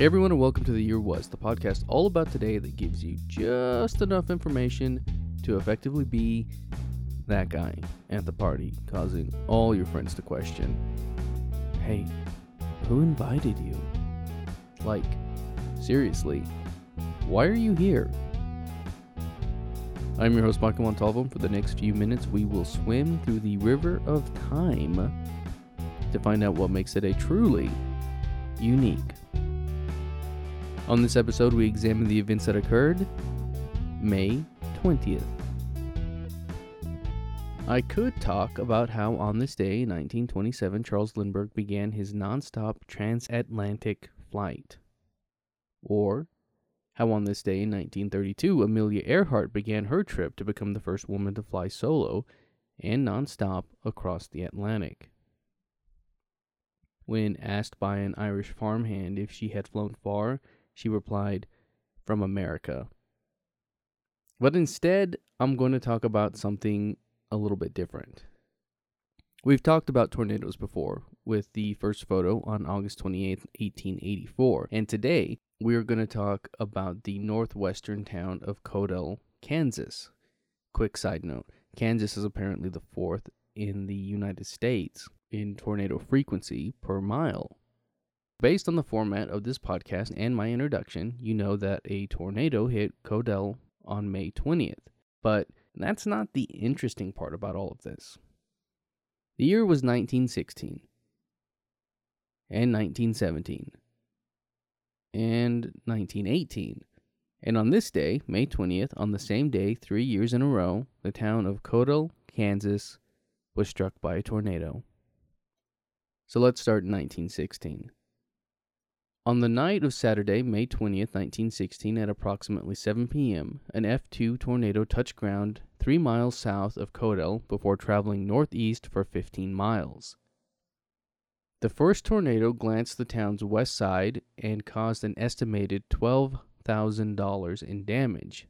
Everyone, and welcome to The Year Was, the podcast all about today that gives you just enough information to effectively be that guy at the party, causing all your friends to question Hey, who invited you? Like, seriously, why are you here? I'm your host, Michael Montalvo. For the next few minutes, we will swim through the river of time to find out what makes it a truly unique on this episode, we examine the events that occurred May 20th. I could talk about how on this day, 1927, Charles Lindbergh began his nonstop transatlantic flight. Or how on this day in 1932, Amelia Earhart began her trip to become the first woman to fly solo and nonstop across the Atlantic. When asked by an Irish farmhand if she had flown far, she replied, From America. But instead, I'm going to talk about something a little bit different. We've talked about tornadoes before with the first photo on August 28, 1884, and today we're going to talk about the northwestern town of Codell, Kansas. Quick side note Kansas is apparently the fourth in the United States in tornado frequency per mile. Based on the format of this podcast and my introduction, you know that a tornado hit Codell on May 20th. But that's not the interesting part about all of this. The year was 1916, and 1917, and 1918. And on this day, May 20th, on the same day, three years in a row, the town of Codell, Kansas, was struck by a tornado. So let's start in 1916. On the night of Saturday, May 20th, 1916, at approximately 7 p.m., an F2 tornado touched ground three miles south of Codell before traveling northeast for 15 miles. The first tornado glanced the town's west side and caused an estimated $12,000 in damage.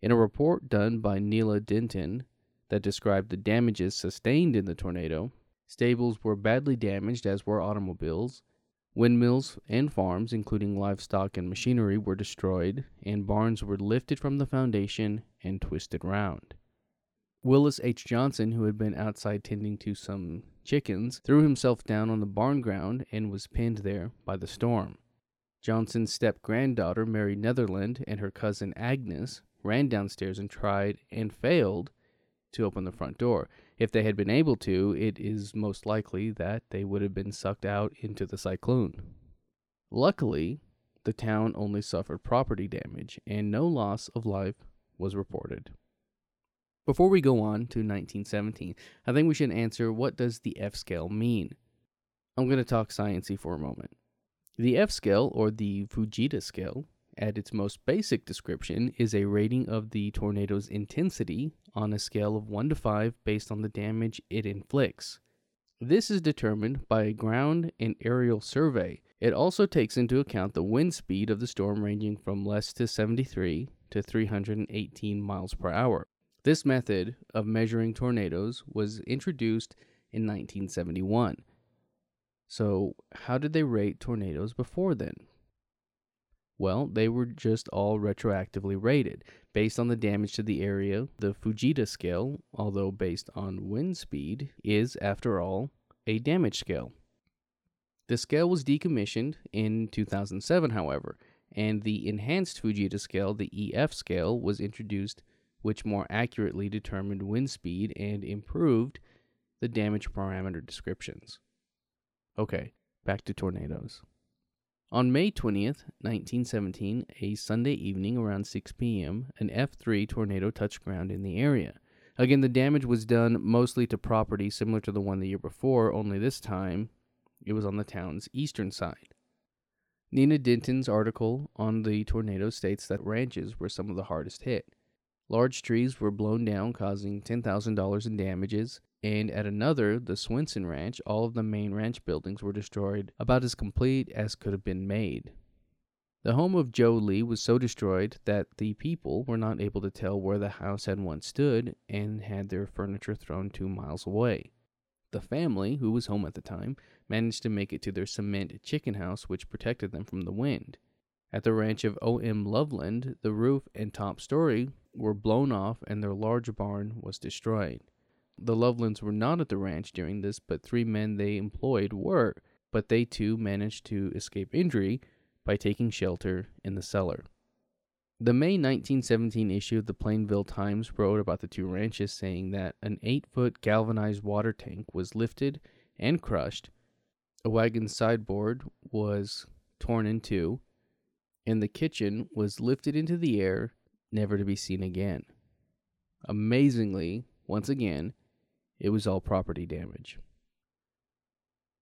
In a report done by Neila Denton that described the damages sustained in the tornado, stables were badly damaged, as were automobiles Windmills and farms, including livestock and machinery, were destroyed, and barns were lifted from the foundation and twisted round. Willis H. Johnson, who had been outside tending to some chickens, threw himself down on the barn ground and was pinned there by the storm. Johnson's step granddaughter, Mary Netherland, and her cousin Agnes ran downstairs and tried and failed to open the front door. If they had been able to, it is most likely that they would have been sucked out into the cyclone. Luckily, the town only suffered property damage and no loss of life was reported. Before we go on to 1917, I think we should answer what does the F scale mean? I'm going to talk sciency for a moment. The F scale or the Fujita scale at its most basic description, is a rating of the tornado's intensity on a scale of 1 to 5 based on the damage it inflicts. This is determined by a ground and aerial survey. It also takes into account the wind speed of the storm ranging from less to 73 to 318 miles per hour. This method of measuring tornadoes was introduced in 1971. So, how did they rate tornadoes before then? Well, they were just all retroactively rated based on the damage to the area. The Fujita scale, although based on wind speed, is, after all, a damage scale. The scale was decommissioned in 2007, however, and the enhanced Fujita scale, the EF scale, was introduced, which more accurately determined wind speed and improved the damage parameter descriptions. Okay, back to tornadoes. On May 20th, 1917, a Sunday evening around 6 p.m., an F3 tornado touched ground in the area. Again, the damage was done mostly to property similar to the one the year before, only this time it was on the town's eastern side. Nina Denton's article on the tornado states that ranches were some of the hardest hit. Large trees were blown down, causing $10,000 in damages, and at another, the Swenson Ranch, all of the main ranch buildings were destroyed, about as complete as could have been made. The home of Joe Lee was so destroyed that the people were not able to tell where the house had once stood and had their furniture thrown two miles away. The family, who was home at the time, managed to make it to their cement chicken house, which protected them from the wind. At the ranch of O.M. Loveland, the roof and top story were blown off and their large barn was destroyed. The Lovelands were not at the ranch during this, but three men they employed were, but they too managed to escape injury by taking shelter in the cellar. The May 1917 issue of the Plainville Times wrote about the two ranches, saying that an eight foot galvanized water tank was lifted and crushed, a wagon sideboard was torn in two, and the kitchen was lifted into the air, never to be seen again. Amazingly, once again, it was all property damage.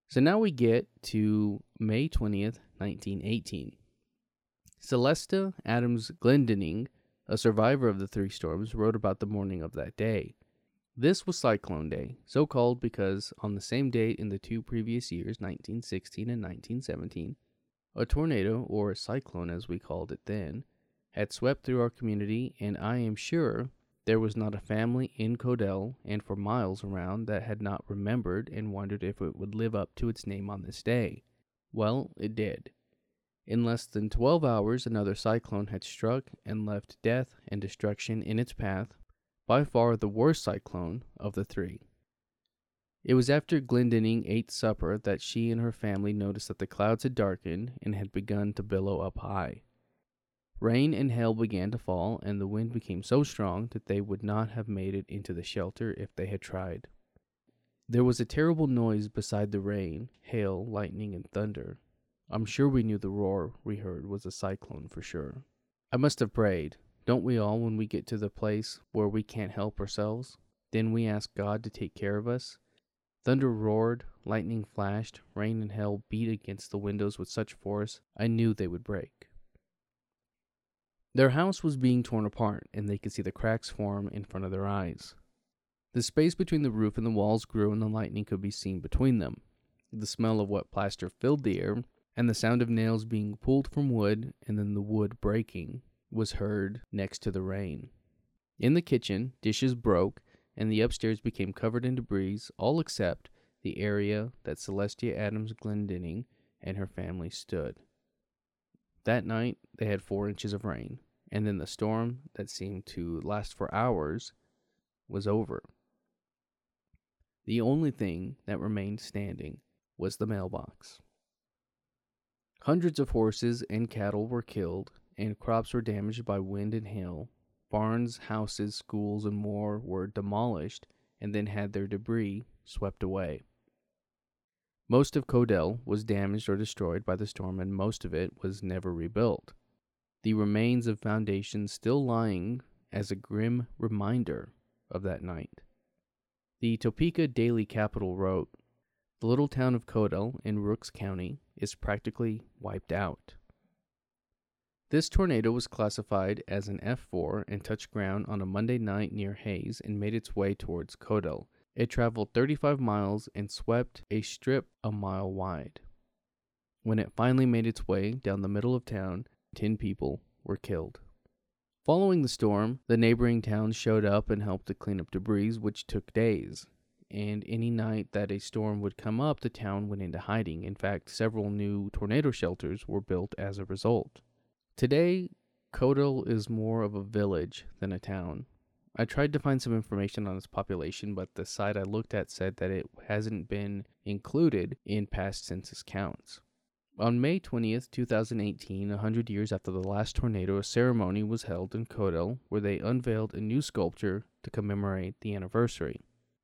So now we get to May 20th, 1918. Celesta Adams Glendinning, a survivor of the three storms, wrote about the morning of that day. This was Cyclone Day, so called because on the same date in the two previous years, 1916 and 1917, a tornado, or a cyclone as we called it then, had swept through our community, and I am sure there was not a family in Codell and for miles around that had not remembered and wondered if it would live up to its name on this day. Well, it did. In less than 12 hours, another cyclone had struck and left death and destruction in its path, by far the worst cyclone of the three. It was after Glendinning ate supper that she and her family noticed that the clouds had darkened and had begun to billow up high. Rain and hail began to fall, and the wind became so strong that they would not have made it into the shelter if they had tried. There was a terrible noise beside the rain, hail, lightning, and thunder. I'm sure we knew the roar we heard was a cyclone for sure. I must have prayed. Don't we all when we get to the place where we can't help ourselves? Then we ask God to take care of us. Thunder roared, lightning flashed, rain and hail beat against the windows with such force I knew they would break. Their house was being torn apart, and they could see the cracks form in front of their eyes. The space between the roof and the walls grew, and the lightning could be seen between them. The smell of wet plaster filled the air, and the sound of nails being pulled from wood and then the wood breaking was heard next to the rain. In the kitchen, dishes broke, and the upstairs became covered in debris, all except the area that Celestia Adams Glendinning and her family stood. That night, they had four inches of rain, and then the storm that seemed to last for hours was over. The only thing that remained standing was the mailbox. Hundreds of horses and cattle were killed, and crops were damaged by wind and hail. Barns, houses, schools, and more were demolished and then had their debris swept away. Most of Codell was damaged or destroyed by the storm, and most of it was never rebuilt. The remains of foundations still lying as a grim reminder of that night. The Topeka Daily Capital wrote The little town of Codell in Rooks County is practically wiped out. This tornado was classified as an F4 and touched ground on a Monday night near Hays and made its way towards Codell, it traveled 35 miles and swept a strip a mile wide. When it finally made its way down the middle of town, 10 people were killed. Following the storm, the neighboring towns showed up and helped to clean up debris, which took days. And any night that a storm would come up, the town went into hiding. In fact, several new tornado shelters were built as a result. Today, Codell is more of a village than a town. I tried to find some information on its population, but the site I looked at said that it hasn't been included in past census counts. On May 20th, 2018, 100 years after the last tornado, a ceremony was held in Codell where they unveiled a new sculpture to commemorate the anniversary.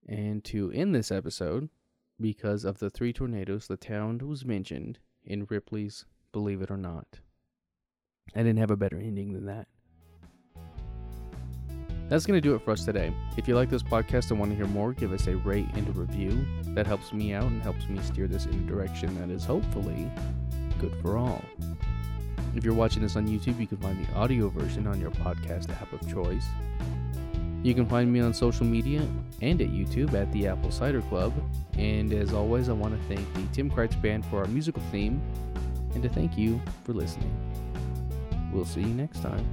And to end this episode, because of the three tornadoes, the town was mentioned in Ripley's Believe It or Not. I didn't have a better ending than that. That's going to do it for us today. If you like this podcast and want to hear more, give us a rate and a review. That helps me out and helps me steer this in a direction that is hopefully good for all. If you're watching this on YouTube, you can find the audio version on your podcast app of choice. You can find me on social media and at YouTube at the Apple Cider Club. And as always, I want to thank the Tim Kreitz Band for our musical theme and to thank you for listening. We'll see you next time.